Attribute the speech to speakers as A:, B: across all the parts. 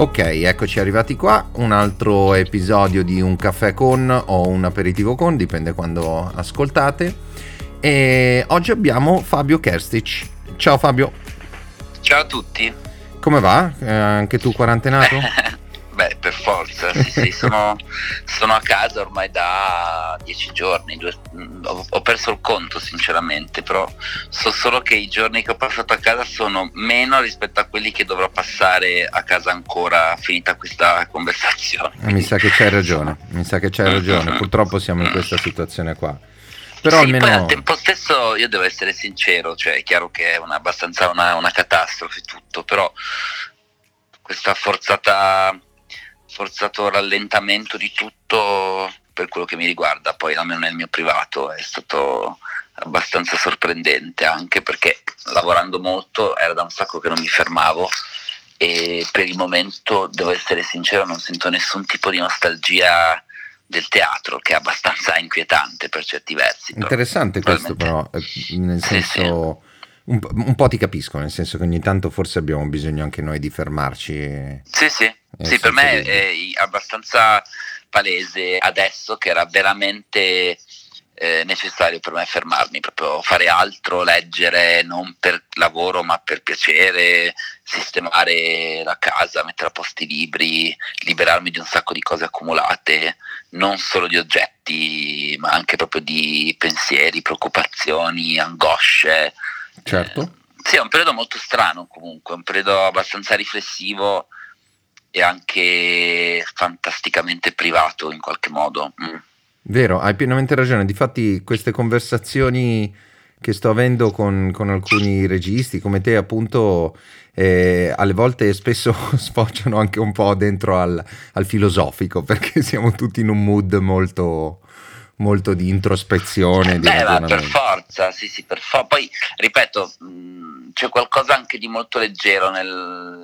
A: Ok, eccoci arrivati qua, un altro episodio di un caffè con o un aperitivo con, dipende quando ascoltate. E oggi abbiamo Fabio Kerstic. Ciao Fabio.
B: Ciao a tutti.
A: Come va? Eh, anche tu quarantenato?
B: Per forza, sì, sì, sono, sono, a casa ormai da dieci giorni, due, ho, ho, perso il conto sinceramente, però so solo che i giorni che ho passato a casa sono meno rispetto a quelli che dovrò passare a casa ancora finita questa conversazione.
A: Eh, mi sa che c'hai ragione, mi sa che c'hai ragione, purtroppo siamo in questa situazione qua. Però
B: sì,
A: almeno...
B: poi al tempo stesso io devo essere sincero, cioè è chiaro che è una, abbastanza una, una catastrofe tutto, però questa forzata forzato rallentamento di tutto per quello che mi riguarda, poi almeno nel mio privato è stato abbastanza sorprendente anche perché lavorando molto era da un sacco che non mi fermavo e per il momento devo essere sincero non sento nessun tipo di nostalgia del teatro che è abbastanza inquietante per certi versi.
A: Interessante questo però, eh, nel senso... Sì, sì. Un, un, po' ti capisco, nel senso che ogni tanto forse abbiamo bisogno anche noi di fermarci.
B: Sì, sì, sì per me è abbastanza palese adesso che era veramente eh, necessario per me fermarmi, proprio fare altro, leggere, non per lavoro ma per piacere, sistemare la casa, mettere a posto i libri, liberarmi di un sacco di cose accumulate, non solo di oggetti ma anche proprio di pensieri, preoccupazioni, angosce.
A: Certo. Eh,
B: sì, è un periodo molto strano comunque, un periodo abbastanza riflessivo e anche fantasticamente privato in qualche modo. Mm.
A: Vero, hai pienamente ragione. Difatti queste conversazioni che sto avendo con, con alcuni registi come te appunto eh, alle volte spesso sfociano anche un po' dentro al, al, filosofico perché siamo tutti in un mood molto, molto di introspezione. Di
B: Beh, per forza, sì, sì, per forza. Poi, ripeto, mh, mm, c'è qualcosa anche di molto leggero nel,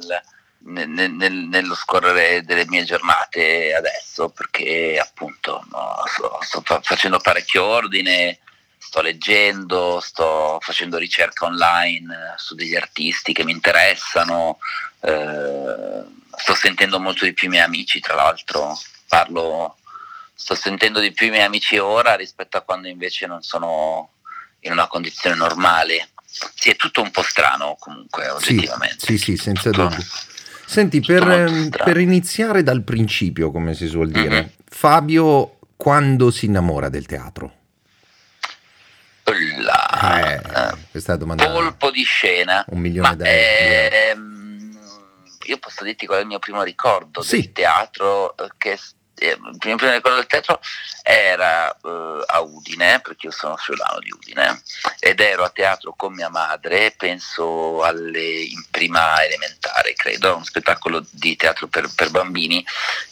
B: nel, nel, nello scorrere delle mie giornate adesso, perché appunto no, sto, sto facendo parecchio ordine, sto leggendo, sto facendo ricerca online su degli artisti che mi interessano, eh, sto sentendo molto di più i miei amici, tra l'altro parlo sto sentendo di più i miei amici ora rispetto a quando invece non sono in una condizione normale. Sì, è tutto un po' strano comunque, oggettivamente.
A: Sì, sì, sì senza dubbio. Senti, per, ehm, per, iniziare dal principio, come si suol dire, mm-hmm. Fabio quando si innamora del teatro?
B: La, eh, questa è la domanda. Colpo di scena.
A: Un milione d'euro.
B: Ehm, io posso dirti qual è il mio primo ricordo sì. del teatro eh, che eh, il primo, primo ricordo del teatro era uh, a Udine, perché io sono friulano di Udine, ed ero a teatro con mia madre, penso alle, in prima elementare, credo, un spettacolo di teatro per, per bambini,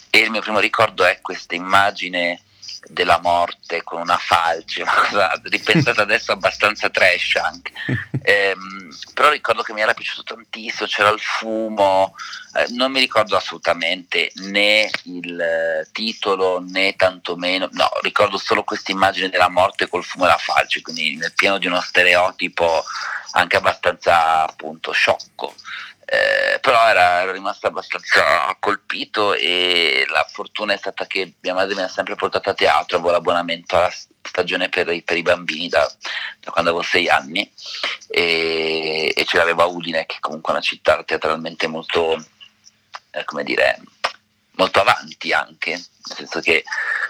B: e il mio primo ricordo è questa immagine della morte con una falce, una cosa ripensata adesso abbastanza trash anche. Ehm, però ricordo che mi era piaciuto tantissimo, c'era il fumo, eh, non mi ricordo assolutamente né il eh, titolo né tantomeno, no, ricordo solo questa immagine della morte col fumo e la falce, quindi nel pieno di uno stereotipo anche abbastanza appunto sciocco. Eh, però era, ero rimasto abbastanza colpito e la fortuna è stata che mia madre mi ha sempre portato a teatro, avevo l'abbonamento alla stagione per i, per i bambini da, da, quando avevo sei anni. E, e ce l'avevo a Udine che comunque è una città teatralmente molto, eh, come dire, molto avanti anche, nel senso che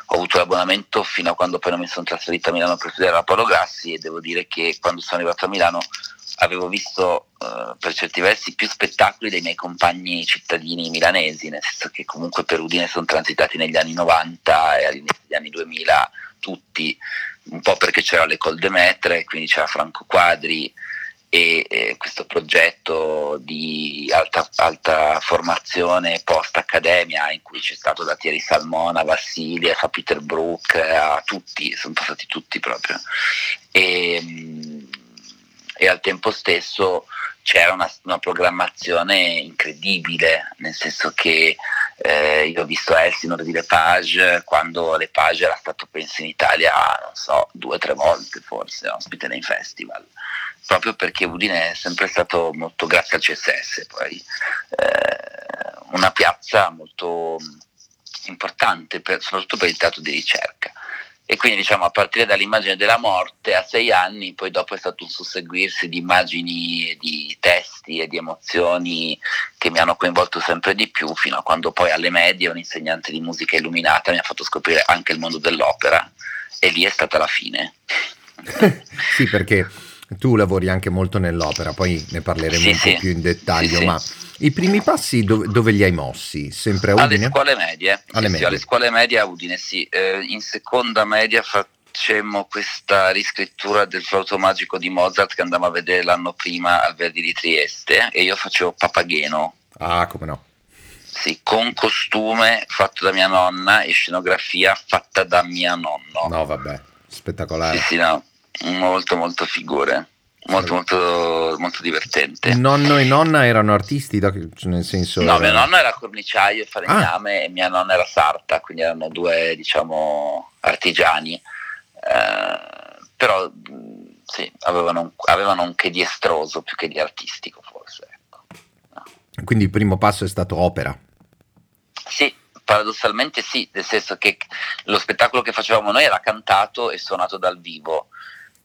B: ho avuto l'abbonamento fino a quando poi non mi sono trasferito a Milano per studiare la Paolo Grassi e devo dire che quando sono arrivato a Milano avevo visto uh, per certi versi più spettacoli dei miei compagni cittadini milanesi, nel senso che comunque per Udine sono transitati negli anni 90 e all'inizio degli anni 2000 tutti, un po' perché c'era l'École de Maître, quindi c'era Franco Quadri e eh, questo progetto di alta, alta formazione post accademia in cui c'è stato da Thierry Salmona, Vassilia, Peter Brook, a tutti, sono passati tutti proprio. E, e al tempo stesso c'era una, una, programmazione incredibile, nel senso che eh, io ho visto Elsinore di Lepage quando Lepage era stato penso in Italia, non so, due o tre volte forse, ospite nei festival, proprio perché Udine è sempre stato molto, grazie al CSS poi, eh, una piazza molto importante, per, soprattutto per il teatro di ricerca. E quindi diciamo a partire dall'immagine della morte a sei anni, poi dopo è stato un susseguirsi di immagini, di testi e di emozioni che mi hanno coinvolto sempre di più, fino a quando poi alle medie un insegnante di musica illuminata mi ha fatto scoprire anche il mondo dell'opera e lì è stata la fine.
A: sì, perché tu lavori anche molto nell'opera, poi ne parleremo sì, un sì. po' più in dettaglio, sì, ma i primi passi dove, dove, li hai mossi? Sempre a Udine?
B: Alle scuole medie. Alle, medie. alle scuole medie a Udine, sì. Eh, in seconda media facemmo questa riscrittura del flauto magico di Mozart che andavamo a vedere l'anno prima al Verdi di Trieste e io facevo Papageno.
A: Ah, come no.
B: Sì, con costume fatto da mia nonna e scenografia fatta da mia nonno.
A: No, vabbè, spettacolare.
B: Sì, sì, no molto molto figure molto molto molto divertente
A: nonno e nonna erano artisti nel senso
B: no mio nonno era corniciaio e falegname ah. e mia nonna era sarta quindi erano due diciamo artigiani eh, però sì avevano un, avevano un che di estroso più che di artistico forse ecco.
A: no. quindi il primo passo è stato opera
B: sì paradossalmente sì nel senso che lo spettacolo che facevamo noi era cantato e suonato dal vivo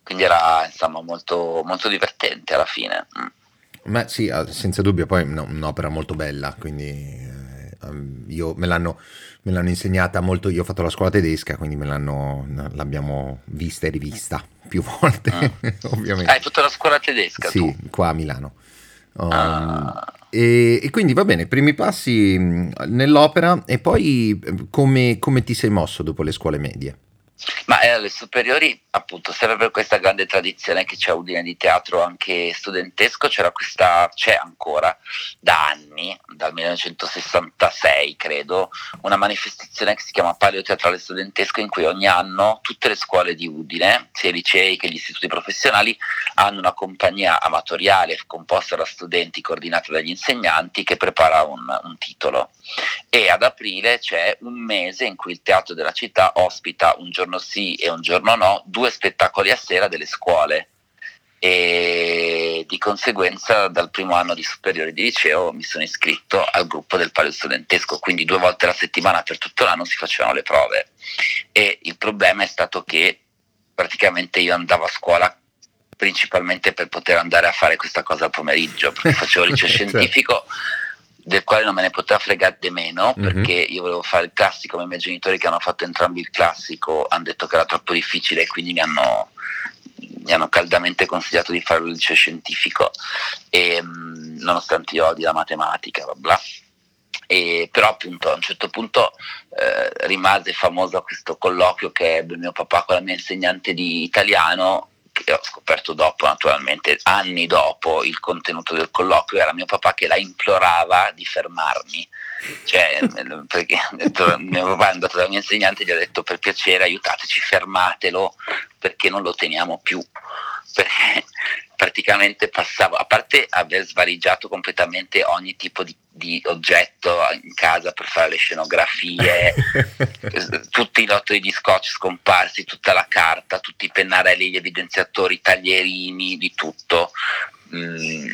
B: quindi era insomma molto, molto divertente alla fine. Mm.
A: Ma sì, ah, senza dubbio, poi no, un'opera molto bella, quindi eh, io me l'hanno, me l'hanno, insegnata molto, io ho fatto la scuola tedesca, quindi me l'hanno, l'abbiamo vista e rivista più volte, ah. ovviamente.
B: hai fatto la scuola tedesca?
A: Sì,
B: tu?
A: qua a Milano. Um, ah. e, e, quindi va bene, primi passi mm, nell'opera e poi eh, come, come ti sei mosso dopo le scuole medie?
B: Ma eh, alle superiori, appunto, sempre per questa grande tradizione che c'è a Udine di teatro anche studentesco, c'era questa, c'è ancora da anni, dal 1966 credo, una manifestazione che si chiama Palio Teatrale Studentesco in cui ogni anno tutte le scuole di Udine, sia i licei che gli istituti professionali, hanno una compagnia amatoriale composta da studenti coordinata dagli insegnanti che prepara un, un titolo. E ad aprile c'è un mese in cui il teatro della città ospita un giorno giorno sì e un giorno no, due spettacoli a sera delle scuole. E di conseguenza dal primo anno di superiore di liceo mi sono iscritto al gruppo del palio studentesco, quindi due volte alla settimana per tutto l'anno si facevano le prove. E il problema è stato che praticamente io andavo a scuola principalmente per poter andare a fare questa cosa al pomeriggio, perché facevo liceo certo. scientifico del quale non me ne poteva fregare di meno mm-hmm. perché io volevo fare il classico ma i miei genitori che hanno fatto entrambi il classico hanno detto che era troppo difficile e quindi mi hanno, mi hanno caldamente consigliato di fare il liceo scientifico e, mh, nonostante io odi la matematica bla bla e, però appunto a un certo punto eh, rimase famoso questo colloquio che ebbe mio papà con la mia insegnante di italiano che ho scoperto dopo, naturalmente, anni dopo il contenuto del colloquio, era mio papà che la implorava di fermarmi. Cioè, perché mio papà è andato dal mio insegnante e gli ha detto per piacere aiutateci, fermatelo perché non lo teniamo più. Perché praticamente passavo, a parte aver svaligiato completamente ogni tipo di, di oggetto in casa per fare le scenografie, tutti i lottoli di scotch scomparsi, tutta la carta, tutti i pennarelli, gli evidenziatori, i taglierini, di tutto. Mm,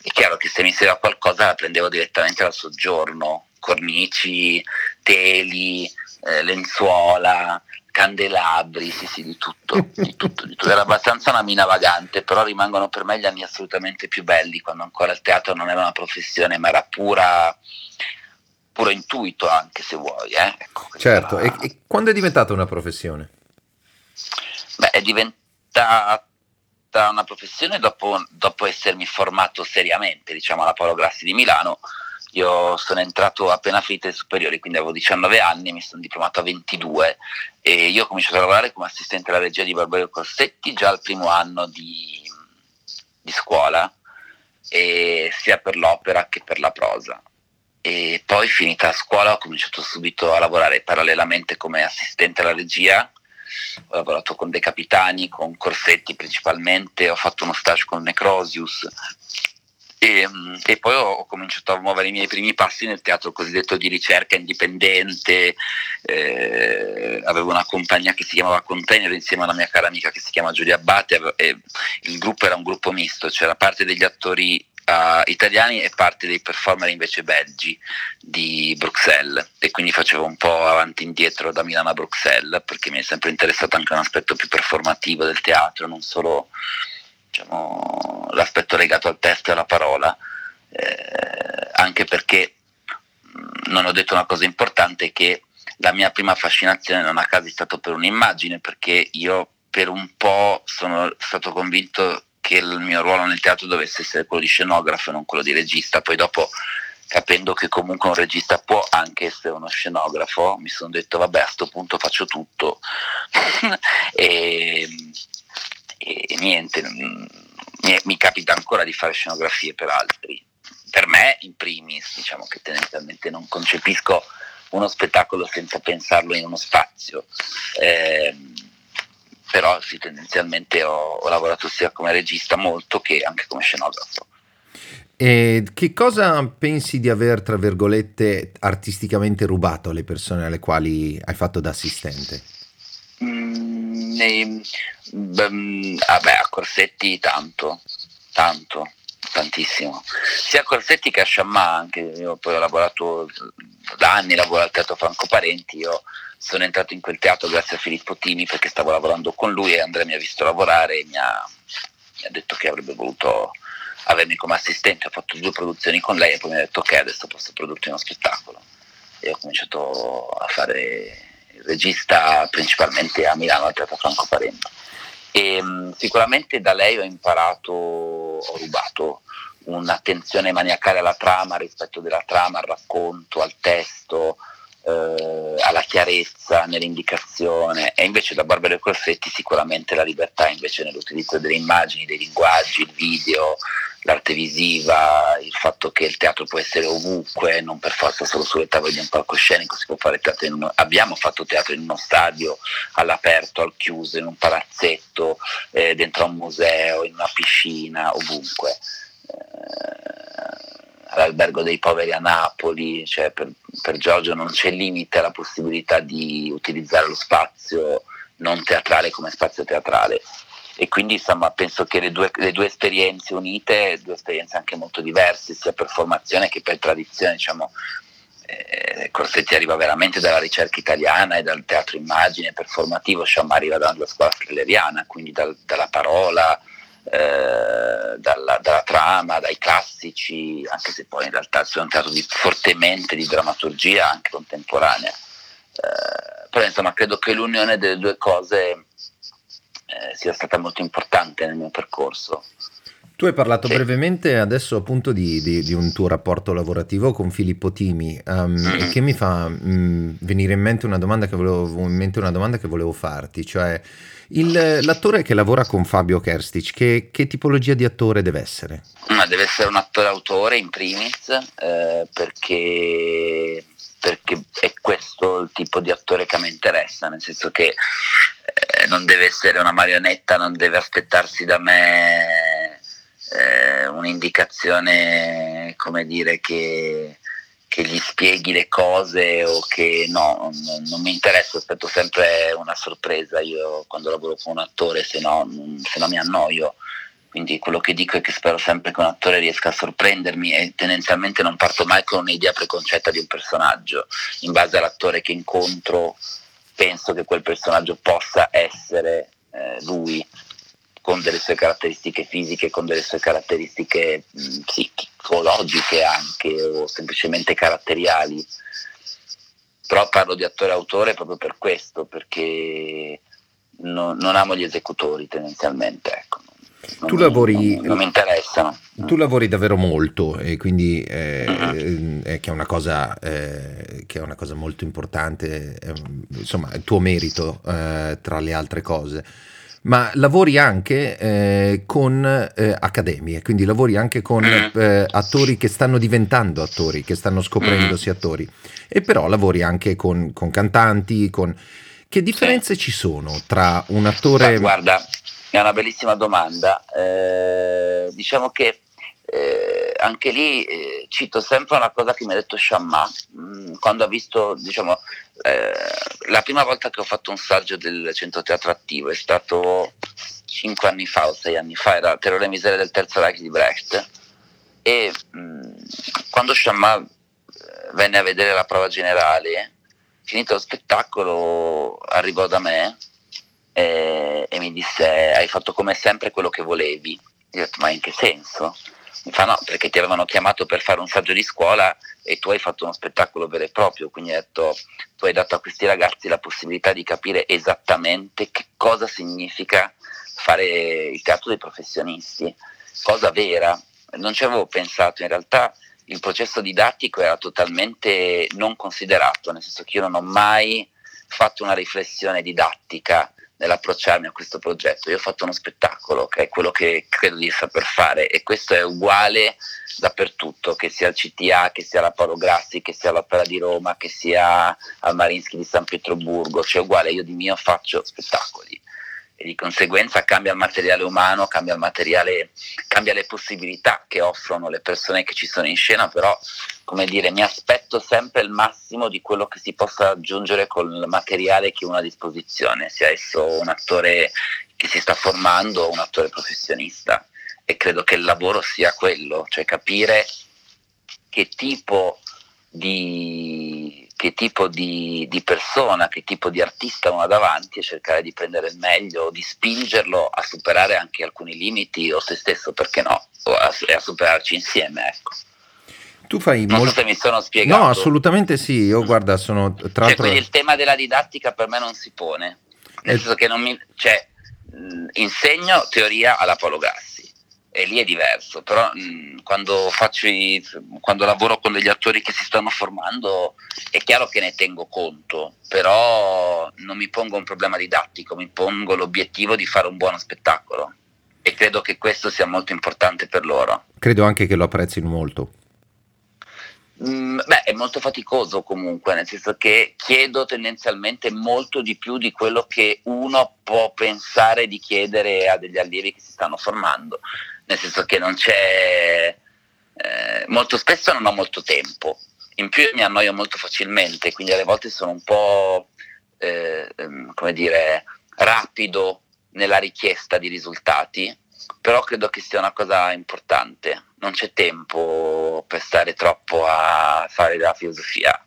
B: è chiaro che se mi serviva qualcosa la prendevo direttamente dal soggiorno, cornici, teli, eh, lenzuola, candelabri, sì sì, di tutto, di tutto, di tutto. Era abbastanza una mina vagante, però rimangono per me gli anni assolutamente più belli, quando ancora il teatro non era una professione, ma era pura, puro intuito anche se vuoi. Eh? Ecco,
A: certo, era... e, e quando è diventata una professione?
B: Beh, è diventata una professione dopo, dopo essermi formato seriamente, diciamo, alla Paolo Grassi di Milano, io sono entrato appena finite le superiori, quindi avevo 19 anni, mi sono diplomato a 22 e io ho cominciato a lavorare come assistente alla regia di Barbario Corsetti già al primo anno di, di scuola, sia per l'opera che per la prosa. E poi finita la scuola ho cominciato subito a lavorare parallelamente come assistente alla regia ho lavorato con dei capitani, con Corsetti principalmente, ho fatto uno stage con Necrosius e, e, poi ho cominciato a muovere i miei primi passi nel teatro cosiddetto di ricerca indipendente, eh, avevo una compagnia che si chiamava Container insieme a una mia cara amica che si chiama Giulia Abbate e il gruppo era un gruppo misto, c'era parte degli attori uh, italiani e parte dei performer invece belgi di Bruxelles. E quindi facevo un po' avanti e indietro da Milano a Bruxelles perché mi è sempre interessato anche un aspetto più performativo del teatro, non solo diciamo, l'aspetto legato al testo e alla parola, eh, anche perché mh, non ho detto una cosa importante che la mia prima fascinazione non a caso è stato per un'immagine perché io per un po' sono stato convinto che il mio ruolo nel teatro dovesse essere quello di scenografo e non quello di regista. Poi dopo, capendo che comunque un regista può anche essere uno scenografo, mi sono detto vabbè a questo punto faccio tutto. e, e, niente, mi, mi capita ancora di fare scenografie per altri. Per me, in primis, diciamo che tendenzialmente non concepisco uno spettacolo senza pensarlo in uno spazio. Eh, però sì, tendenzialmente ho, ho, lavorato sia come regista molto che anche come scenografo.
A: E che cosa pensi di aver, tra virgolette, artisticamente rubato alle persone alle quali hai fatto da assistente?
B: Mm, e, beh, vabbè, a Corsetti tanto, tanto, tantissimo. Sia a Corsetti che a Sciamma, anche io poi ho lavorato da anni, lavoro al Teatro Franco Parenti, io sono entrato in quel teatro grazie a Filippo Tini perché stavo lavorando con lui e Andrea mi ha visto lavorare e mi ha, mi ha detto che avrebbe voluto avermi come assistente, ho fatto due produzioni con lei e poi mi ha detto ok adesso posso produrti uno spettacolo e ho cominciato a fare regista principalmente a Milano al Teatro Franco Parenti. E um, sicuramente da lei ho imparato, ho rubato un'attenzione maniacale alla trama rispetto della trama, al racconto, al testo, eh, alla chiarezza nell'indicazione e invece da Barbero e Corsetti sicuramente la libertà invece nell'utilizzo delle immagini, dei linguaggi, il video, l'arte visiva, il fatto che il teatro può essere ovunque, non per forza solo sulle tavole di un palcoscenico, si può fare teatro in uno, abbiamo fatto teatro in uno stadio, all'aperto, al chiuso, in un palazzetto, eh, dentro a un museo, in una piscina, ovunque. Eh, all'albergo dei poveri a Napoli, cioè per, per, Giorgio non c'è limite alla possibilità di utilizzare lo spazio non teatrale come spazio teatrale. E quindi insomma penso che le due, le due esperienze unite, due esperienze anche molto diverse, sia per formazione che per tradizione, diciamo, eh, Corsetti arriva veramente dalla ricerca italiana e dal teatro immagine performativo, Sciamma arriva dalla scuola strelleriana, quindi dal, dalla parola, eh, dalla, dalla, trama, dai classici, anche se poi in realtà è un teatro di, fortemente di drammaturgia anche contemporanea. Eh, però insomma credo che l'unione delle due cose eh, sia stata molto importante nel mio percorso.
A: Tu hai parlato sì. brevemente adesso appunto di, di, di, un tuo rapporto lavorativo con Filippo Timi um, mm-hmm. che mi fa um, venire in mente una domanda che volevo, in mente una domanda che volevo farti, cioè il, l'attore che lavora con Fabio Kerstic, che, che, tipologia di attore deve essere?
B: Ma deve essere un attore autore in primis, eh, perché, perché, è questo il tipo di attore che mi interessa, nel senso che eh, non deve essere una marionetta, non deve aspettarsi da me eh, un'indicazione, come dire, che che gli spieghi le cose o che no, non, non, mi interessa, aspetto sempre una sorpresa io quando lavoro con un attore, se no, se no mi annoio. Quindi quello che dico è che spero sempre che un attore riesca a sorprendermi e tendenzialmente non parto mai con un'idea preconcetta di un personaggio. In base all'attore che incontro penso che quel personaggio possa essere eh, lui con delle sue caratteristiche fisiche, con delle sue caratteristiche mh, psicologiche anche o semplicemente caratteriali. Però parlo di attore-autore proprio per questo, perché no, non amo gli esecutori tendenzialmente. Ecco.
A: Non, tu lavori,
B: non, non, mi interessano.
A: Tu lavori davvero molto e quindi eh, mm-hmm. eh, che, è una cosa, eh, che è una cosa molto importante, insomma, è il tuo merito eh, tra le altre cose ma lavori anche eh, con eh, accademie, quindi lavori anche con mm. eh, attori che stanno diventando attori, che stanno scoprendosi mm. attori, e però lavori anche con, con cantanti, con... Che differenze ci sono tra un attore...
B: Ma guarda, è una bellissima domanda. Eh, diciamo che eh, anche lì eh, cito sempre una cosa che mi ha detto Shamma mh, mm, quando ha visto diciamo, eh, la prima volta che ho fatto un saggio del centro teatro attivo è stato cinque anni fa o sei anni fa era Terrore e miseria del terzo Reich di Brecht e mh, quando Sciamma eh, venne a vedere la prova generale, finito lo spettacolo arrivò da me e, e mi disse hai fatto come sempre quello che volevi. Io ho detto ma in che senso? Fa no, perché ti avevano chiamato per fare un saggio di scuola e tu hai fatto uno spettacolo vero e proprio, quindi hai detto, tu hai dato a questi ragazzi la possibilità di capire esattamente che cosa significa fare il teatro dei professionisti, cosa vera. Non ci avevo pensato, in realtà il processo didattico era totalmente non considerato, nel senso che io non ho mai fatto una riflessione didattica nell'approcciarmi a questo progetto. Io ho fatto uno spettacolo, che è quello che credo di saper fare e questo è uguale dappertutto, che sia al CTA, che sia alla Paolo Grassi, che sia all'Opera di Roma, che sia al Marinsky di San Pietroburgo, cioè uguale, io di mio faccio spettacoli e di conseguenza cambia il materiale umano, cambia il materiale, cambia le possibilità che offrono le persone che ci sono in scena, però come dire, mi aspetto sempre il massimo di quello che si possa aggiungere con il materiale che uno ha a disposizione, sia esso un attore che si sta formando o un attore professionista. E credo che il lavoro sia quello, cioè capire che tipo di che tipo di, di, persona, che tipo di artista uno ha davanti e cercare di prendere il meglio, di spingerlo a superare anche alcuni limiti o se stesso, perché no, a, a superarci insieme. Ecco.
A: Tu fai
B: non
A: molto...
B: so se mi sono spiegato.
A: No, assolutamente sì. Io guarda, sono tra
B: cioè. Quindi il tema della didattica per me non si pone. Nel eh... senso che non mi. Cioè, insegno teoria alla Polo Grassi e lì è diverso, però mh, quando, i, quando, lavoro con degli attori che si stanno formando è chiaro che ne tengo conto, però non mi pongo un problema didattico, mi pongo l'obiettivo di fare un buono spettacolo e credo che questo sia molto importante per loro.
A: Credo anche che lo apprezzino molto.
B: Mm, beh, è molto faticoso comunque, nel senso che chiedo tendenzialmente molto di più di quello che uno può pensare di chiedere a degli allievi che si stanno formando nel senso che non c'è, eh, molto spesso non ho molto tempo, in più mi annoio molto facilmente, quindi alle volte sono un po', eh, ehm, come dire, rapido nella richiesta di risultati, però credo che sia una cosa importante, non c'è tempo per stare troppo a fare la filosofia,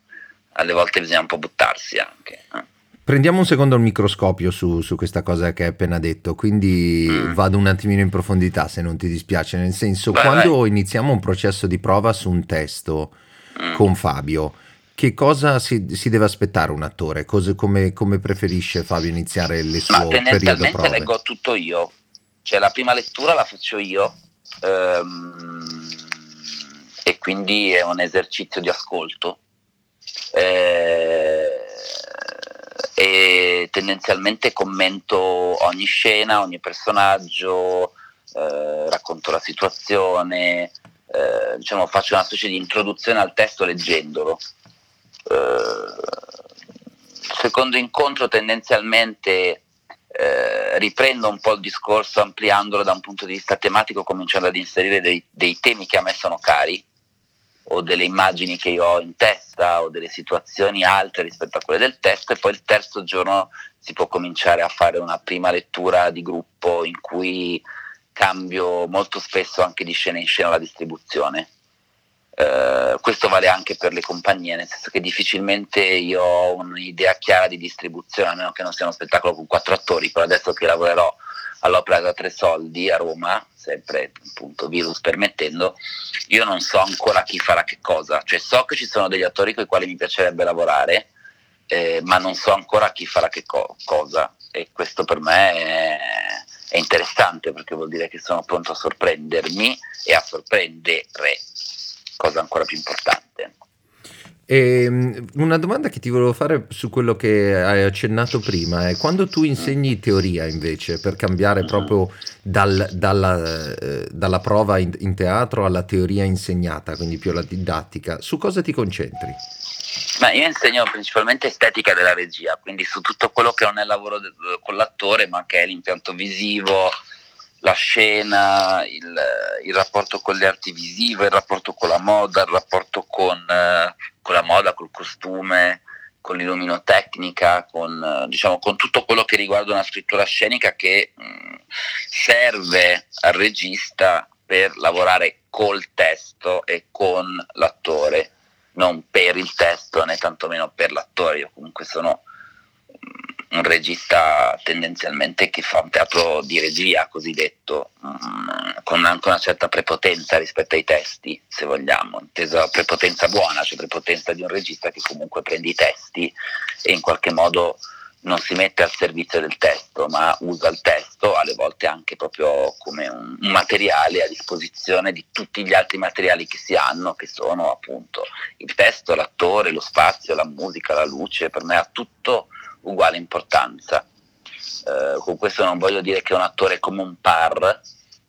B: alle volte bisogna un po' buttarsi anche. Eh.
A: Prendiamo un secondo il microscopio su, su, questa cosa che hai appena detto, quindi mm. vado un attimino in profondità se non ti dispiace, nel senso vai, quando vai. iniziamo un processo di prova su un testo mm. con Fabio, che cosa si, si, deve aspettare un attore? Cose, come, come, preferisce Fabio iniziare suo periodo prove?
B: leggo tutto io, cioè la prima lettura la faccio io ehm, e quindi è un esercizio di ascolto. Eh, e tendenzialmente commento ogni scena, ogni personaggio, eh, racconto la situazione, eh, diciamo faccio una specie di introduzione al testo leggendolo. Eh, secondo incontro tendenzialmente eh, riprendo un po' il discorso ampliandolo da un punto di vista tematico, cominciando ad inserire dei, dei temi che a me sono cari o delle immagini che io ho in testa o delle situazioni altre rispetto a quelle del testo e poi il terzo giorno si può cominciare a fare una prima lettura di gruppo in cui cambio molto spesso anche di scena in scena la distribuzione. Uh, questo vale anche per le compagnie, nel senso che difficilmente io ho un'idea chiara di distribuzione, a meno che non sia uno spettacolo con quattro attori, però adesso che lavorerò all'Opera da Tre Soldi a Roma, sempre appunto virus permettendo, io non so ancora chi farà che cosa, cioè so che ci sono degli attori con i quali mi piacerebbe lavorare, eh, ma non so ancora chi farà che co- cosa. E questo per me è, è interessante perché vuol dire che sono pronto a sorprendermi e a sorprendere, cosa ancora più importante.
A: E ehm, una domanda che ti volevo fare su quello che hai accennato prima è quando tu insegni teoria invece per cambiare proprio dal, dalla, eh, dalla, prova in, in, teatro alla teoria insegnata, quindi più alla didattica, su cosa ti concentri?
B: Ma io insegno principalmente estetica della regia, quindi su tutto quello che non è il lavoro de- con l'attore, ma che è l'impianto visivo, la scena, il, il, rapporto con le arti visive, il rapporto con la moda, il rapporto con, eh, con la moda, col costume, con l'illuminotecnica, con, eh, diciamo, con tutto quello che riguarda una scrittura scenica che mh, mm, serve al regista per lavorare col testo e con l'attore, non per il testo né tantomeno per l'attore. Io comunque sono un regista tendenzialmente che fa un teatro di regia cosiddetto, um, con anche una certa prepotenza rispetto ai testi, se vogliamo, intesa prepotenza buona, cioè prepotenza di un regista che comunque prende i testi e in qualche modo non si mette al servizio del testo, ma usa il testo alle volte anche proprio come un, un materiale a disposizione di tutti gli altri materiali che si hanno, che sono appunto il testo, l'attore, lo spazio, la musica, la luce, per me ha tutto uguale importanza. Eh, con questo non voglio dire che un attore è come un par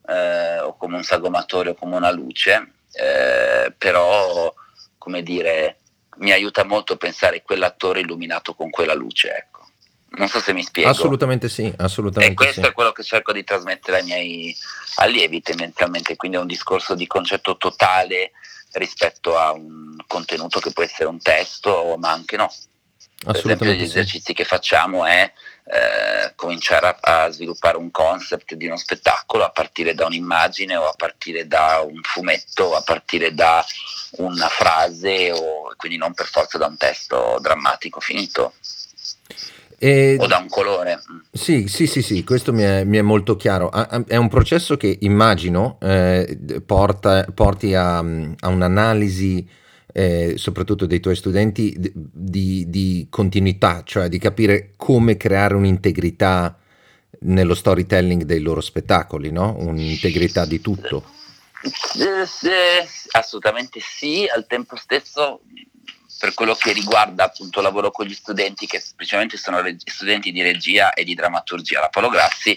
B: eh, o come un sagomatore o come una luce, eh, però come dire, mi aiuta molto pensare quell'attore illuminato con quella luce. Ecco. Non so se mi spiego.
A: Assolutamente sì, assolutamente
B: E questo
A: sì.
B: è quello che cerco di trasmettere ai miei allievi tendenzialmente, quindi è un discorso di concetto totale rispetto a un contenuto che può essere un testo, ma anche no. Per esempio gli esercizi che facciamo è eh, cominciare a, a, sviluppare un concept di uno spettacolo a partire da un'immagine o a partire da un fumetto o a partire da una frase o quindi non per forza da un testo drammatico finito. E, o da un colore.
A: Sì, sì, sì, sì, questo mi è, mi è molto chiaro. È un processo che immagino eh, porta, porti a, a un'analisi eh, soprattutto dei tuoi studenti, di, di, continuità, cioè di capire come creare un'integrità nello storytelling dei loro spettacoli, no? Un'integrità di tutto.
B: Assolutamente sì, al tempo stesso per quello che riguarda appunto il lavoro con gli studenti che semplicemente sono reg- studenti di regia e di drammaturgia. Alla Polo Grassi,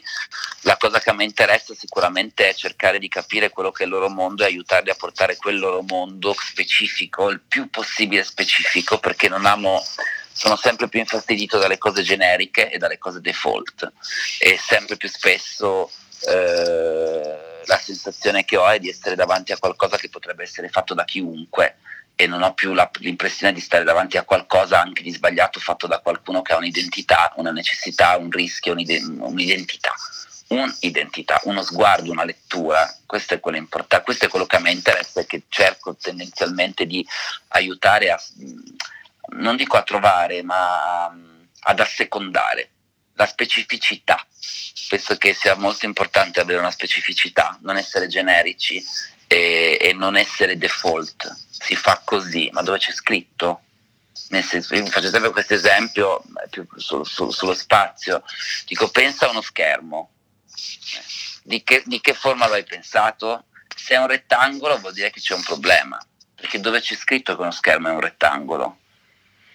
B: la cosa che a me interessa sicuramente è cercare di capire quello che è il loro mondo e aiutarli a portare quel loro mondo specifico, il più possibile specifico, perché non amo sono sempre più infastidito dalle cose generiche e dalle cose default. E sempre più spesso eh, la sensazione che ho è di essere davanti a qualcosa che potrebbe essere fatto da chiunque e non ho più la, l'impressione di stare davanti a qualcosa anche di sbagliato fatto da qualcuno che ha un'identità, una necessità, un rischio, un'identità. Un'identità, uno sguardo, una lettura, questo è quello importante, questo è quello che a me interessa e che cerco tendenzialmente di aiutare a, non dico a trovare, ma ad assecondare la specificità. Penso che sia molto importante avere una specificità, non essere generici e, e non essere default si fa così, ma dove c'è scritto? Nel senso, io faccio sempre questo esempio su, su, sullo spazio, dico pensa a uno schermo, di che, di che forma l'hai pensato? Se è un rettangolo vuol dire che c'è un problema, perché dove c'è scritto che uno schermo è un rettangolo?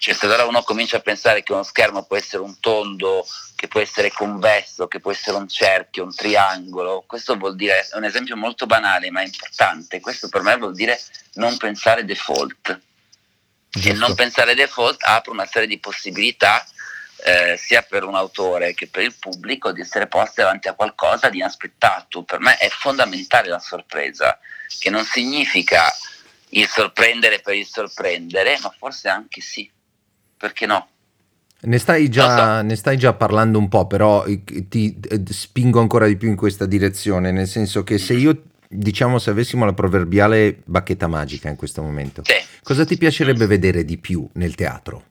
B: Cioè se allora uno comincia a pensare che uno schermo può essere un tondo, che può essere convesso, che può essere un cerchio, un triangolo, questo vuol dire, è un esempio molto banale ma importante, questo per me vuol dire non pensare default. Giusto. E non pensare default apre una serie di possibilità eh, sia per un autore che per il pubblico di essere posti davanti a qualcosa di inaspettato. Per me è fondamentale la sorpresa, che non significa il sorprendere per il sorprendere, ma forse anche sì perché no?
A: Ne stai, già, so. ne stai, già, parlando un po', però ti spingo ancora di più in questa direzione, nel senso che se io, diciamo, se avessimo la proverbiale bacchetta magica in questo momento, sì. cosa ti piacerebbe vedere di più nel teatro?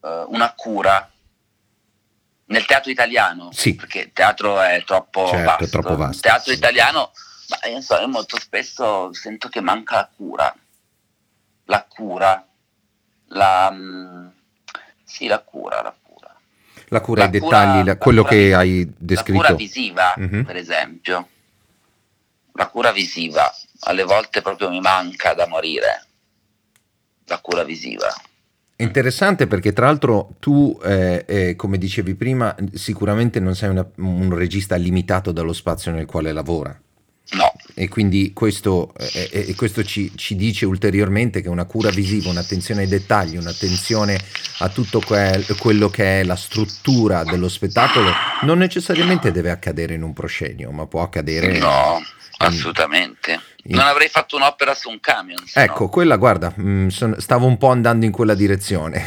B: Uh, una cura. Nel teatro italiano?
A: Sì.
B: Perché il teatro è troppo
A: certo,
B: vasto.
A: Troppo vasto. Il
B: teatro sì. italiano, ma io, so, io molto spesso sento che manca la cura. La cura la, mm, sì, la cura, la cura.
A: La cura, i dettagli, la, quello che visiva, hai descritto.
B: La cura visiva, mm-hmm. per esempio. La cura visiva, alle volte proprio mi manca da morire. La cura visiva.
A: Interessante perché tra l'altro tu, eh, eh, come dicevi prima, sicuramente non sei una, un regista limitato dallo spazio nel quale lavora.
B: No.
A: E quindi questo, eh, eh questo ci, ci, dice ulteriormente che una cura visiva, un'attenzione ai dettagli, un'attenzione a tutto quel, quello che è la struttura dello spettacolo non necessariamente deve accadere in un proscenio, ma può accadere...
B: No, assolutamente. In... Non avrei fatto un'opera su un camion.
A: Ecco, no. quella, guarda, mh, mm, son, stavo un po' andando in quella direzione.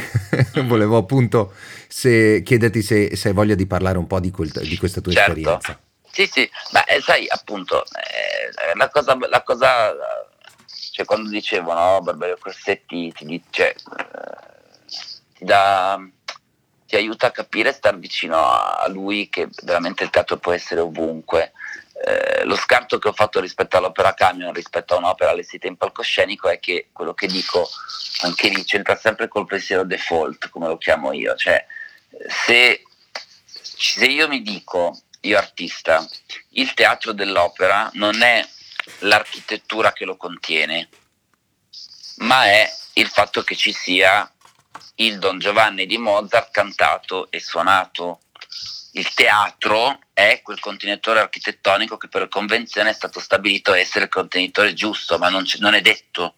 A: Volevo appunto se, chiederti se, se, hai voglia di parlare un po' di, quel, di questa tua
B: certo.
A: esperienza.
B: Sì, sì, ma eh, sai, appunto, eh, la cosa, la cosa cioè quando dicevo, no, Barberio Corsetti ti dice, eh, ti dà, ti aiuta a capire, star vicino a lui, che veramente il teatro può essere ovunque. Eh, lo scarto che ho fatto rispetto all'opera Camion, rispetto a un'opera allestita in palcoscenico, è che quello che dico anche lì c'entra sempre col pensiero default, come lo chiamo io. Cioè, se, se io mi dico io artista, il teatro dell'opera non è l'architettura che lo contiene, ma è il fatto che ci sia il Don Giovanni di Mozart cantato e suonato. Il teatro è quel contenitore architettonico che per convenzione è stato stabilito essere il contenitore giusto, ma non, c- non è detto,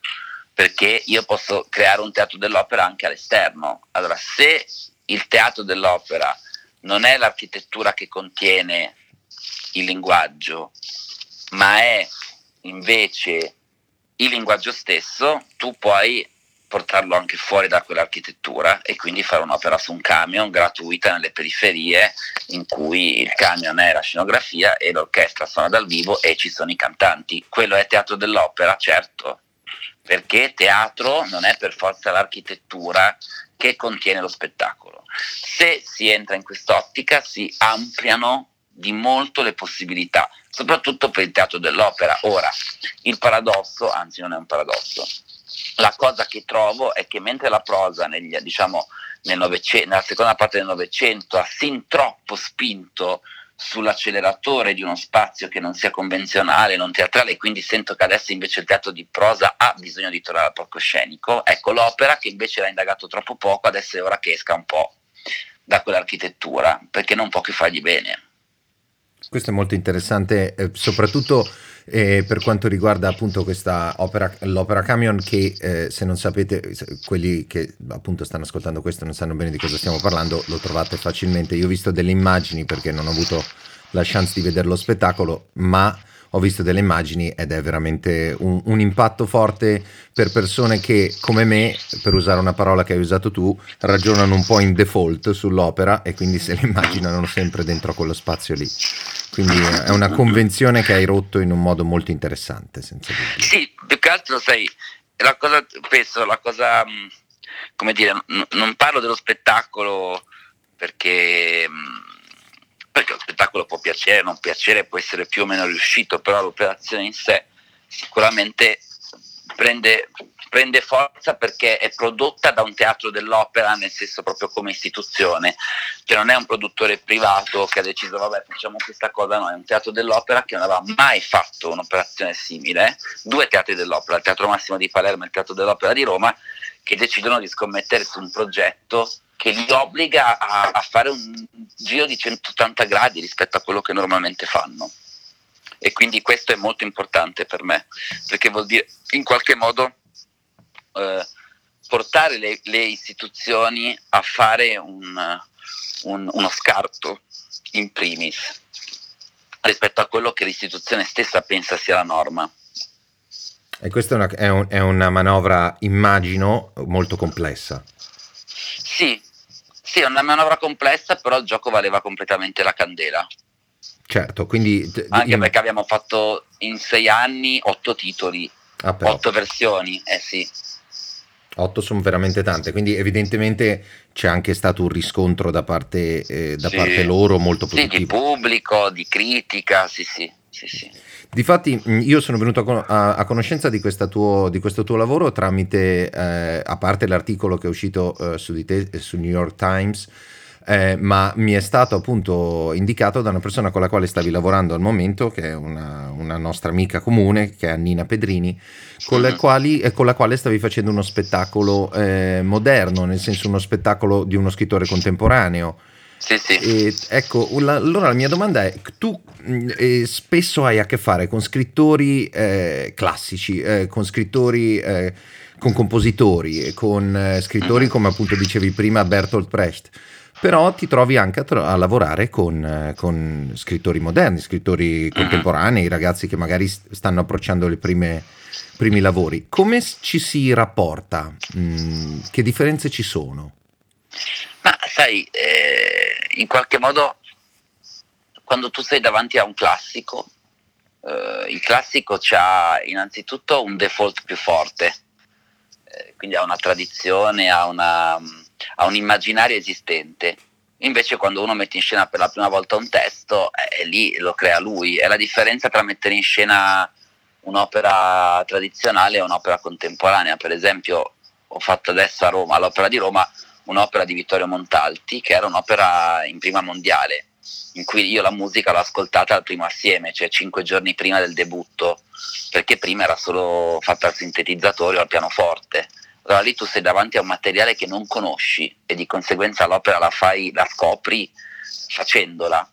B: perché io posso creare un teatro dell'opera anche all'esterno. Allora, se il teatro dell'opera non è l'architettura che contiene il linguaggio, ma è invece il linguaggio stesso, tu puoi portarlo anche fuori da quell'architettura e quindi fare un'opera su un camion gratuita nelle periferie in cui il camion è la scenografia e l'orchestra suona dal vivo e ci sono i cantanti. Quello è teatro dell'opera, certo, perché teatro non è per forza l'architettura che contiene lo spettacolo. Se si entra in quest'ottica si ampliano di molto le possibilità, soprattutto per il teatro dell'opera. Ora, il paradosso, anzi non è un paradosso, la cosa che trovo è che mentre la prosa negli, diciamo, nel nella seconda parte del Novecento ha sin troppo spinto sull'acceleratore di uno spazio che non sia convenzionale, non teatrale, e quindi sento che adesso invece il teatro di prosa ha bisogno di tornare al palcoscenico. Ecco, l'opera che invece l'ha indagato troppo poco, adesso è ora che esca un po' da quell'architettura, perché non può che fargli bene.
A: Questo è molto interessante, eh, soprattutto eh, per quanto riguarda appunto questa opera, l'opera Camion che eh, se non sapete, quelli che appunto stanno ascoltando questo non sanno bene di cosa stiamo parlando, lo trovate facilmente. Io ho visto delle immagini perché non ho avuto la chance di vedere lo spettacolo, ma ho visto delle immagini ed è veramente un, un, impatto forte per persone che, come me, per usare una parola che hai usato tu, ragionano un po' in default sull'opera e quindi se le immaginano sempre dentro quello spazio lì. Quindi è una convenzione che hai rotto in un modo molto interessante, senza dubbio.
B: Sì, più che altro, sai, la cosa, penso, la cosa, mm, come dire, n- non parlo dello spettacolo perché mm, perché lo spettacolo può piacere, non piacere, può essere più o meno riuscito, però l'operazione in sé sicuramente prende, prende forza perché è prodotta da un teatro dell'opera, nel senso proprio come istituzione, cioè non è un produttore privato che ha deciso vabbè facciamo questa cosa, no, è un teatro dell'opera che non aveva mai fatto un'operazione simile, due teatri dell'opera, il Teatro Massimo di Palermo e il Teatro dell'Opera di Roma, che decidono di scommettere su un progetto che li obbliga a, a, fare un giro di 180 gradi rispetto a quello che normalmente fanno. E quindi questo è molto importante per me, perché vuol dire in qualche modo eh, portare le, le, istituzioni a fare un, un, uno scarto in primis rispetto a quello che l'istituzione stessa pensa sia la norma.
A: E questa è una, è un, è una manovra, immagino, molto complessa.
B: Sì, sì, è una manovra complessa, però il gioco valeva completamente la candela.
A: Certo, quindi...
B: Anche perché abbiamo fatto in sei anni otto titoli, ah, otto versioni, eh sì.
A: Otto sono veramente tante, quindi evidentemente c'è anche stato un riscontro da parte, eh, da sì. parte loro molto positivo.
B: Sì, di pubblico, di critica, sì, sì. Sì, sì.
A: Difatti io sono venuto a, a conoscenza di, tuo, di, questo tuo lavoro tramite, eh, a parte l'articolo che è uscito eh, su di te sul New York Times, eh, ma mi è stato appunto indicato da una persona con la quale stavi lavorando al momento, che è una, una nostra amica comune, che è Annina Pedrini, con, le quali, eh, con la quale stavi facendo uno spettacolo eh, moderno, nel senso uno spettacolo di uno scrittore contemporaneo.
B: Sì, sì.
A: E, ecco, la, allora la mia domanda è, tu eh, spesso hai a che fare con scrittori eh, classici, eh, con scrittori, eh, con compositori, con eh, scrittori mm-hmm. come appunto dicevi prima Bertolt Brecht, però ti trovi anche a, tro- a lavorare con, eh, con, scrittori moderni, scrittori mm-hmm. contemporanei, ragazzi che magari stanno approcciando i primi lavori. Come ci si rapporta? Mm, che differenze ci sono?
B: Ma sai, eh, in qualche modo quando tu sei davanti a un classico, eh, il classico ha innanzitutto un default più forte, eh, quindi ha una tradizione, ha, una, ha, un immaginario esistente. Invece quando uno mette in scena per la prima volta un testo, eh, lì lo crea lui. È la differenza tra mettere in scena un'opera tradizionale e un'opera contemporanea. Per esempio, ho fatto adesso a Roma, all'Opera di Roma, un'opera di Vittorio Montalti, che era un'opera in prima mondiale, in cui io la musica l'ho ascoltata al primo assieme, cioè cinque giorni prima del debutto, perché prima era solo fatta al sintetizzatore o al pianoforte. Allora lì tu sei davanti a un materiale che non conosci e di conseguenza l'opera la fai, la scopri facendola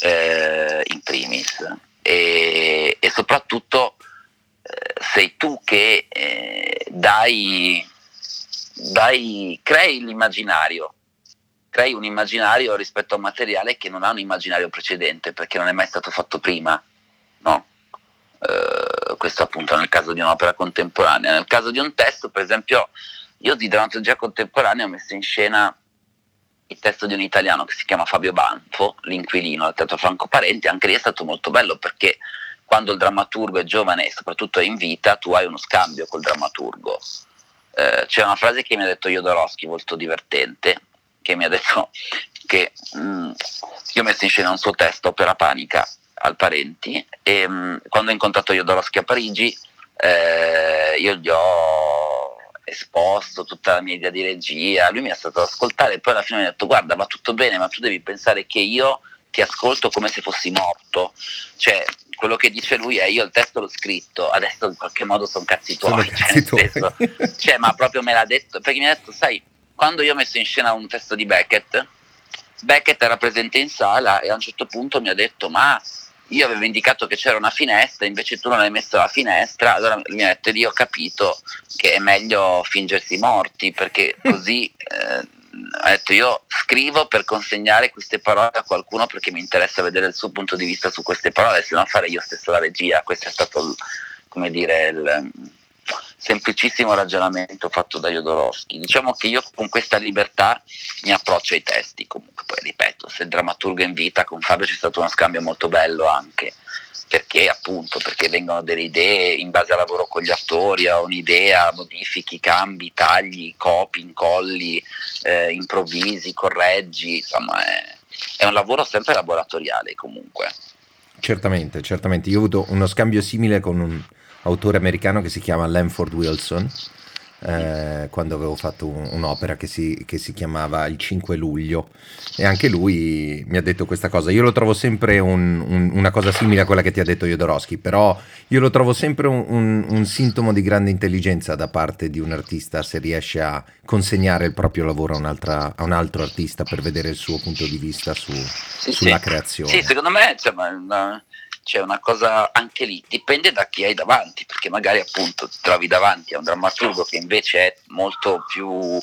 B: eh, in primis. E, e soprattutto eh, sei tu che eh, dai, dai, crei l'immaginario crei un immaginario rispetto a un materiale che non ha un immaginario precedente perché non è mai stato fatto prima. No? Uh, questo appunto nel caso di un'opera contemporanea. Nel caso di un testo, per esempio, io di drammaturgia contemporanea ho messo in scena il testo di un italiano che si chiama Fabio Banfo, l'inquilino al Teatro Franco Parenti, anche lì è stato molto bello perché quando il drammaturgo è giovane e soprattutto è in vita, tu hai uno scambio col drammaturgo. Eh, c'è una frase che mi ha detto Jodorowsky molto divertente, che mi ha detto che mh, mm, io ho messo in scena un suo testo, Opera Panica, al Parenti e mh, mm, quando ho incontrato Jodorowsky a Parigi eh, io gli ho esposto tutta la mia idea di regia, lui mi ha stato ad ascoltare e poi alla fine mi ha detto guarda va tutto bene ma tu devi pensare che io ti ascolto come se fossi morto, cioè quello che dice lui è io il testo l'ho scritto, adesso in qualche modo sono cazzi tuoi, cioè, cazzi tuoi. Senso, cioè, ma proprio me l'ha detto, perché mi ha detto sai quando io ho messo in scena un testo di Beckett, Beckett era presente in sala e a un certo punto mi ha detto ma io avevo indicato che c'era una finestra, invece tu non hai messo la finestra, allora mi ha detto lì ho capito che è meglio fingersi morti perché così eh, ha detto io scrivo per consegnare queste parole a qualcuno perché mi interessa vedere il suo punto di vista su queste parole, se no fare io stesso la regia, questo è stato come dire il, semplicissimo ragionamento fatto da Jodorowsky. Diciamo che io con questa libertà mi approccio ai testi, comunque poi ripeto, se il drammaturgo in vita con Fabio c'è stato uno scambio molto bello anche, perché appunto, perché vengono delle idee in base al lavoro con gli attori, a un'idea, modifichi, cambi, tagli, copi, incolli, eh, improvvisi, correggi, insomma è, è un lavoro sempre laboratoriale comunque.
A: Certamente, certamente. Io ho avuto uno scambio simile con un autore americano che si chiama Lanford Wilson, eh, quando avevo fatto un, un'opera che si, che si, chiamava Il 5 luglio e anche lui mi ha detto questa cosa. Io lo trovo sempre un, un, una cosa simile a quella che ti ha detto Jodorowsky, però io lo trovo sempre un, sintomo di grande intelligenza da parte di un artista se riesce a consegnare il proprio lavoro a, a un altro artista per vedere il suo punto di vista su, sì, sulla sì. creazione.
B: Sì, secondo me c'è una cosa anche lì, dipende da chi hai davanti, perché magari appunto ti trovi davanti a un drammaturgo che invece è molto più,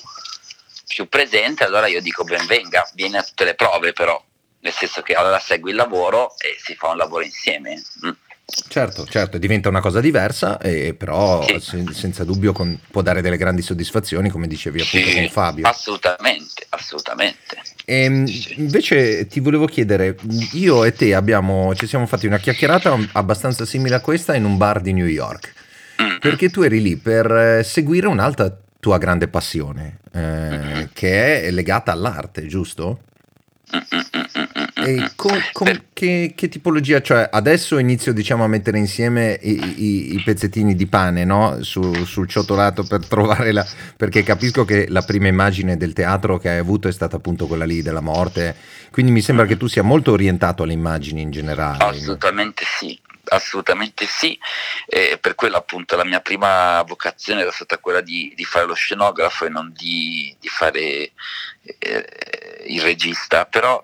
B: più presente, allora io dico ben venga, vieni a tutte le prove però, nel senso che allora segui il lavoro e si fa un lavoro insieme. Mm.
A: Certo, certo, diventa una cosa diversa, e però sì. sen- senza dubbio con- può dare delle grandi soddisfazioni, come dicevi appunto sì, con Fabio.
B: Assolutamente, assolutamente.
A: E, ehm, sì. Invece ti volevo chiedere, io e te abbiamo, ci siamo fatti una chiacchierata abbastanza simile a questa in un bar di New York, mm. perché tu eri lì per eh, seguire un'altra tua grande passione, eh, mm-hmm. che è legata all'arte, giusto? E com, com, che, che, tipologia, cioè adesso inizio diciamo a mettere insieme i, i, i pezzettini di pane no? Su, sul ciotolato per trovare la, perché capisco che la prima immagine del teatro che hai avuto è stata appunto quella lì della morte, quindi mi sembra che tu sia molto orientato alle immagini in generale.
B: Assolutamente sì, assolutamente sì, e per quello appunto la mia prima vocazione era stata quella di, di fare lo scenografo e non di, di fare eh, il regista, però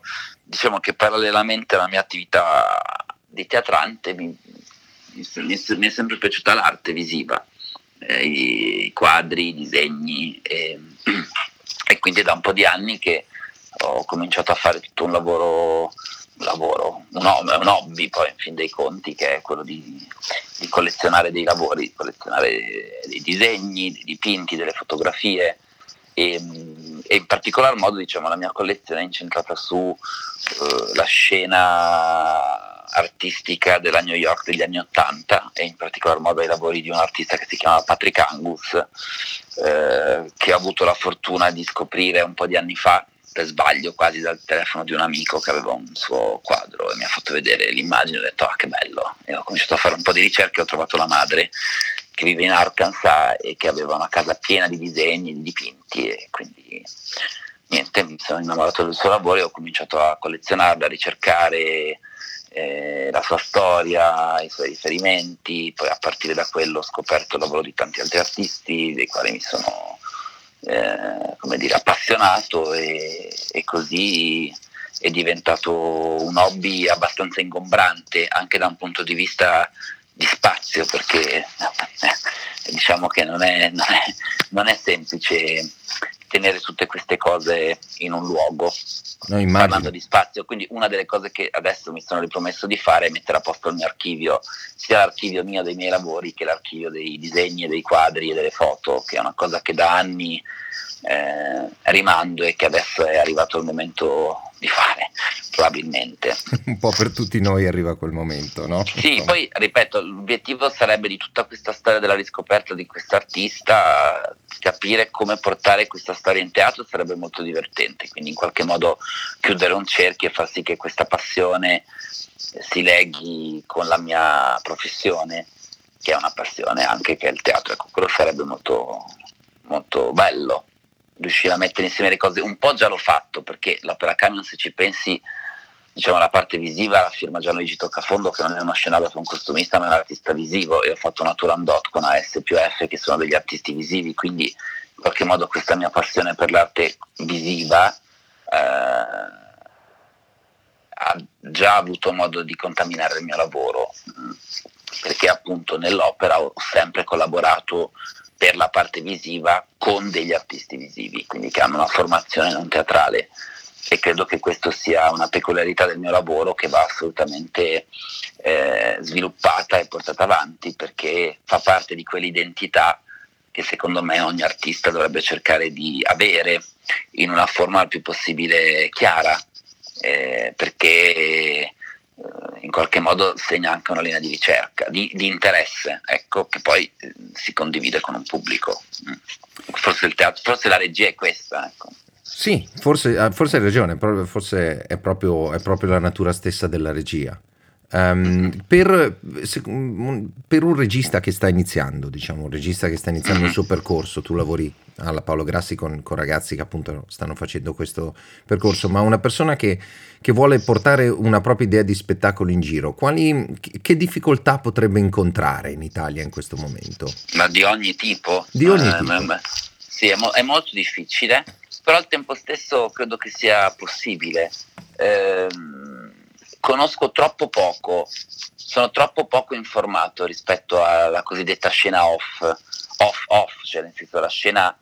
B: diciamo che parallelamente alla mia attività di teatrante mi, mi, mi è sempre piaciuta l'arte visiva, eh, i quadri, i disegni e, e, quindi da un po' di anni che ho cominciato a fare tutto un lavoro, lavoro, un, un hobby poi in fin dei conti che è quello di, di collezionare dei lavori, di collezionare dei disegni, dei dipinti, delle fotografie e, e in particolar modo diciamo, la mia collezione è incentrata sulla eh, scena artistica della New York degli anni Ottanta e in particolar modo ai lavori di un artista che si chiama Patrick Angus eh, che ho avuto la fortuna di scoprire un po' di anni fa per sbaglio quasi dal telefono di un amico che aveva un suo quadro e mi ha fatto vedere l'immagine e ho detto ah che bello. E ho cominciato a fare un po' di ricerche e ho trovato la madre che vive in Arkansas e che aveva una casa piena di disegni, di dipinti e quindi niente, mi sono innamorato del suo lavoro e ho cominciato a collezionarla, a ricercare eh, la sua storia, i suoi riferimenti, poi a partire da quello ho scoperto il lavoro di tanti altri artisti dei quali mi sono eh, come dire, appassionato e, e così è diventato un hobby abbastanza ingombrante anche da un punto di vista di spazio perché eh, diciamo che non è, non, è, non è, semplice tenere tutte queste cose in un luogo no, parlando di spazio quindi una delle cose che adesso mi sono ripromesso di fare è mettere a posto il mio archivio sia l'archivio mio dei miei lavori che l'archivio dei disegni dei quadri e delle foto che è una cosa che da anni eh, rimando e che adesso è arrivato il momento di fare, probabilmente.
A: Un po' per tutti noi arriva quel momento, no?
B: Sì, Insomma. poi ripeto, l'obiettivo sarebbe di tutta questa storia della riscoperta di quest'artista capire come portare questa storia in teatro sarebbe molto divertente, quindi in qualche modo chiudere un cerchio e far sì che questa passione si leghi con la mia professione, che è una passione anche che è il teatro, ecco, quello sarebbe molto, molto bello riuscire a mettere insieme le cose. Un po' già l'ho fatto perché l'Opera Camion, se ci pensi, diciamo la parte visiva la firma Gianluigi Toccafondo che non è uno scenografo, un costumista ma è un artista visivo e ho fatto una Turandot con AS più F che sono degli artisti visivi quindi in qualche modo questa mia passione per l'arte visiva eh, ha già avuto modo di contaminare il mio lavoro perché appunto nell'opera ho sempre collaborato per la parte visiva con degli artisti visivi, quindi che hanno una formazione non teatrale. E credo che questo sia una peculiarità del mio lavoro che va assolutamente eh, sviluppata e portata avanti perché fa parte di quell'identità che secondo me ogni artista dovrebbe cercare di avere in una forma il più possibile chiara, eh, perché eh, in qualche modo segna anche una linea di ricerca, di, di interesse, ecco, che poi eh, si condivide con un pubblico. Mm. Forse, teatro, forse la regia è questa. Ecco.
A: Sì, forse, ah, forse hai ragione, forse è proprio, è proprio la natura stessa della regia. Um, per, se, per, un regista che sta iniziando, diciamo, un regista che sta iniziando il suo percorso, tu lavori alla Paolo Grassi con, con ragazzi che appunto stanno facendo questo percorso, ma una persona che, che, vuole portare una propria idea di spettacolo in giro, quali, che difficoltà potrebbe incontrare in Italia in questo momento?
B: Ma di ogni tipo?
A: Di ogni eh, tipo. Beh,
B: sì, è, mo- è, molto difficile, però al tempo stesso credo che sia possibile. Eh, conosco troppo poco, sono troppo poco informato rispetto alla cosiddetta scena off, off, off, cioè nel senso la scena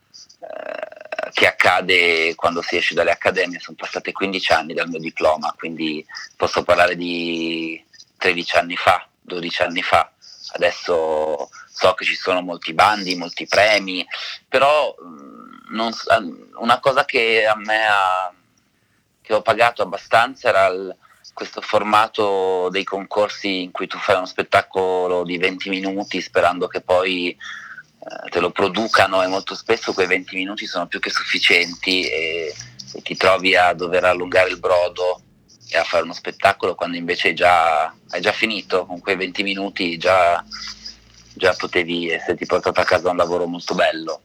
B: eh, che accade quando si esce dalle accademie, sono passati 15 anni dal mio diploma, quindi posso parlare di 13 anni fa, 12 anni fa. Adesso so che ci sono molti bandi, molti premi, però mm, non, una cosa che a me ha, che ho pagato abbastanza era il, questo formato dei concorsi in cui tu fai uno spettacolo di 20 minuti sperando che poi eh, te lo producano e molto spesso quei 20 minuti sono più che sufficienti e, e, ti trovi a dover allungare il brodo e a fare uno spettacolo quando invece già, hai già finito con quei 20 minuti già, già potevi esserti portato a casa un lavoro molto bello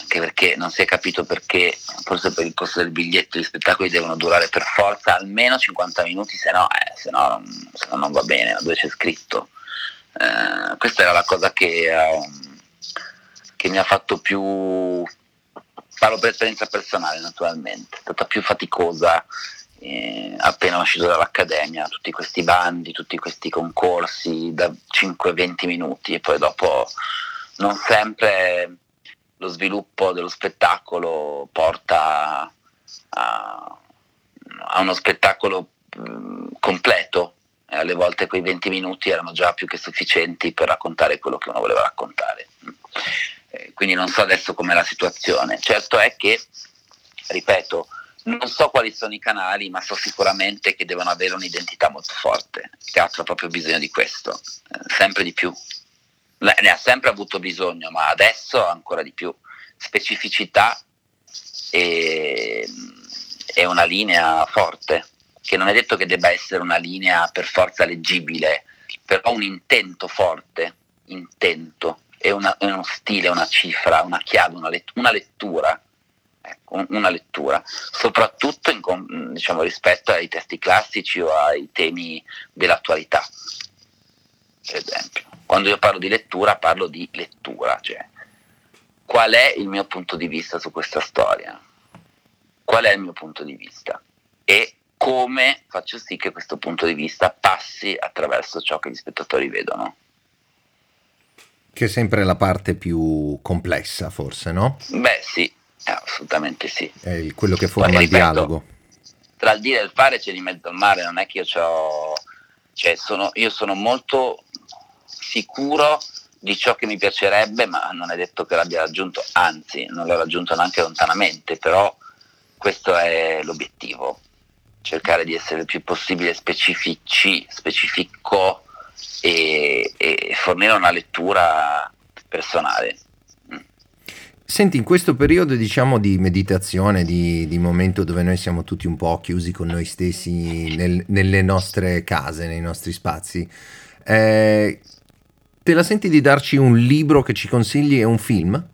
B: anche perché non si è capito perché, forse per il costo del biglietto gli spettacoli devono durare per forza almeno 50 minuti, se no, eh, se no, se no non va bene, dove c'è scritto. Eh, questa era la cosa che, eh, che, mi ha fatto più, parlo per esperienza personale naturalmente, è stata più faticosa eh, appena uscito dall'accademia, tutti questi bandi, tutti questi concorsi da 5-20 minuti e poi dopo non sempre lo sviluppo dello spettacolo porta a, a uno spettacolo mh, completo e alle volte quei 20 minuti erano già più che sufficienti per raccontare quello che uno voleva raccontare. Eh, quindi non so adesso com'è la situazione. Certo è che ripeto, non so quali sono i canali, ma so sicuramente che devono avere un'identità molto forte. Il teatro ha proprio bisogno di questo, eh, sempre di più. Ne ha sempre avuto bisogno, ma adesso ancora di più. Specificità e, e una linea forte, che non è detto che debba essere una linea per forza leggibile, però un intento forte, intento, è, una, è uno stile, una cifra, una chiave, una, let- una lettura ecco, una lettura, soprattutto in, diciamo, rispetto ai testi classici o ai temi dell'attualità. Per esempio, quando io parlo di lettura parlo di lettura, cioè qual è il mio punto di vista su questa storia? Qual è il mio punto di vista? E come faccio sì che questo punto di vista passi attraverso ciò che gli spettatori vedono.
A: Che è sempre la parte più complessa, forse, no?
B: Beh, sì, assolutamente sì.
A: È quello che forma Poi, il ripeto, dialogo.
B: Tra il dire e il fare c'è di mezzo al mare, non è che io ho... Cioè, sono, io sono molto sicuro di ciò che mi piacerebbe, ma non è detto che l'abbia raggiunto, anzi non l'ho raggiunto neanche lontanamente, però questo è l'obiettivo, cercare di essere il più possibile specifici, specifico e, e fornire una lettura personale.
A: Senti, in questo periodo diciamo di meditazione, di, di, momento dove noi siamo tutti un po' chiusi con noi stessi nel, nelle nostre case, nei nostri spazi, eh, te la senti di darci un libro che ci consigli e un film?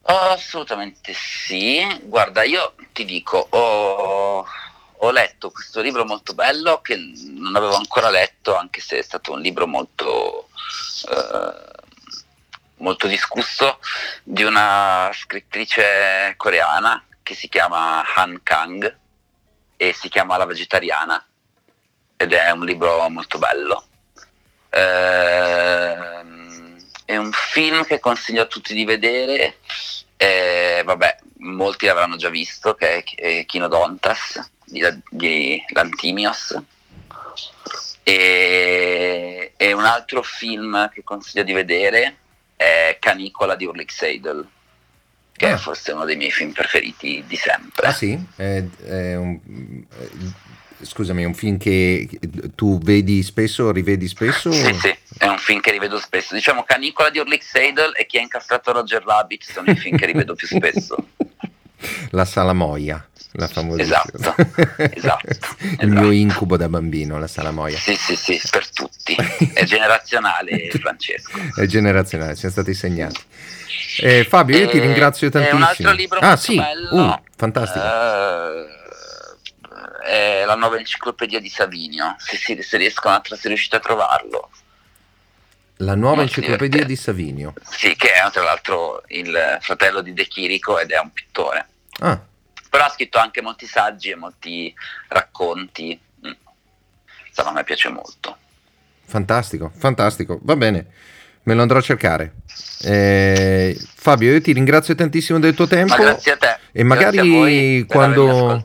B: Assolutamente sì. Guarda, io ti dico, ho, ho letto questo libro molto bello che non avevo ancora letto, anche se è stato un libro molto... Eh, molto discusso di una scrittrice coreana che si chiama Han Kang e si chiama La vegetariana ed è un libro molto bello. Ehm, è un film che consiglio a tutti di vedere, eh, vabbè, molti l'avranno già visto, che è Kinodontas di, di Lantimios. E, e un altro film che consiglio di vedere è Canicola di Ulrich Seidel che ah. è forse uno dei miei film preferiti di sempre.
A: Ah sì? È, è un, scusami, è un film che tu vedi spesso, rivedi spesso?
B: Sì, sì, è un film che rivedo spesso. Diciamo Canicola di Ulrich Seidel e Chi ha incastrato Roger Rabbit sono i film che rivedo più spesso.
A: La salamoia. La famosa
B: esatto, esatto,
A: il esatto. mio incubo da bambino, la salamoia.
B: Sì, sì, sì, per tutti. È generazionale, Francesco.
A: È generazionale, siamo stati segnati. Eh, Fabio, io ti ringrazio tantissimo. È un
B: altro libro ah, sì. bello.
A: Uh, fantastico. Uh,
B: è la nuova enciclopedia di Savinio, se, si, se riescono a, se riuscite a trovarlo.
A: La nuova Molto enciclopedia di Savinio.
B: Sì, che è tra l'altro il fratello di De Chirico ed è un pittore.
A: Ah
B: però ha scritto anche molti saggi e molti racconti. Mm. Insomma, a me piace molto.
A: Fantastico, fantastico, va bene, me lo andrò a cercare. Eh, Fabio, io ti ringrazio tantissimo del tuo tempo. Ma
B: grazie a te.
A: E magari quando,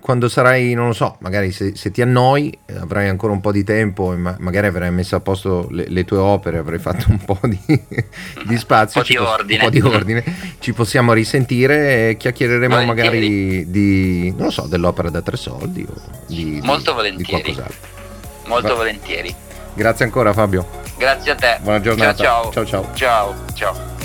A: quando, sarai, non lo so, magari se, se, ti annoi, avrai ancora un po' di tempo e ma, magari avrai messo a posto le, le, tue opere, avrai fatto un po' di, di spazio,
B: un po' di,
A: po-
B: ordine.
A: Un po' di ordine. Ci possiamo risentire e chiacchiereremo volentieri. magari di, non lo so, dell'opera da tre soldi o di,
B: Molto volentieri. Molto Va. volentieri.
A: Grazie ancora Fabio.
B: Grazie a te.
A: Buona giornata.
B: ciao.
A: Ciao ciao.
B: Ciao ciao.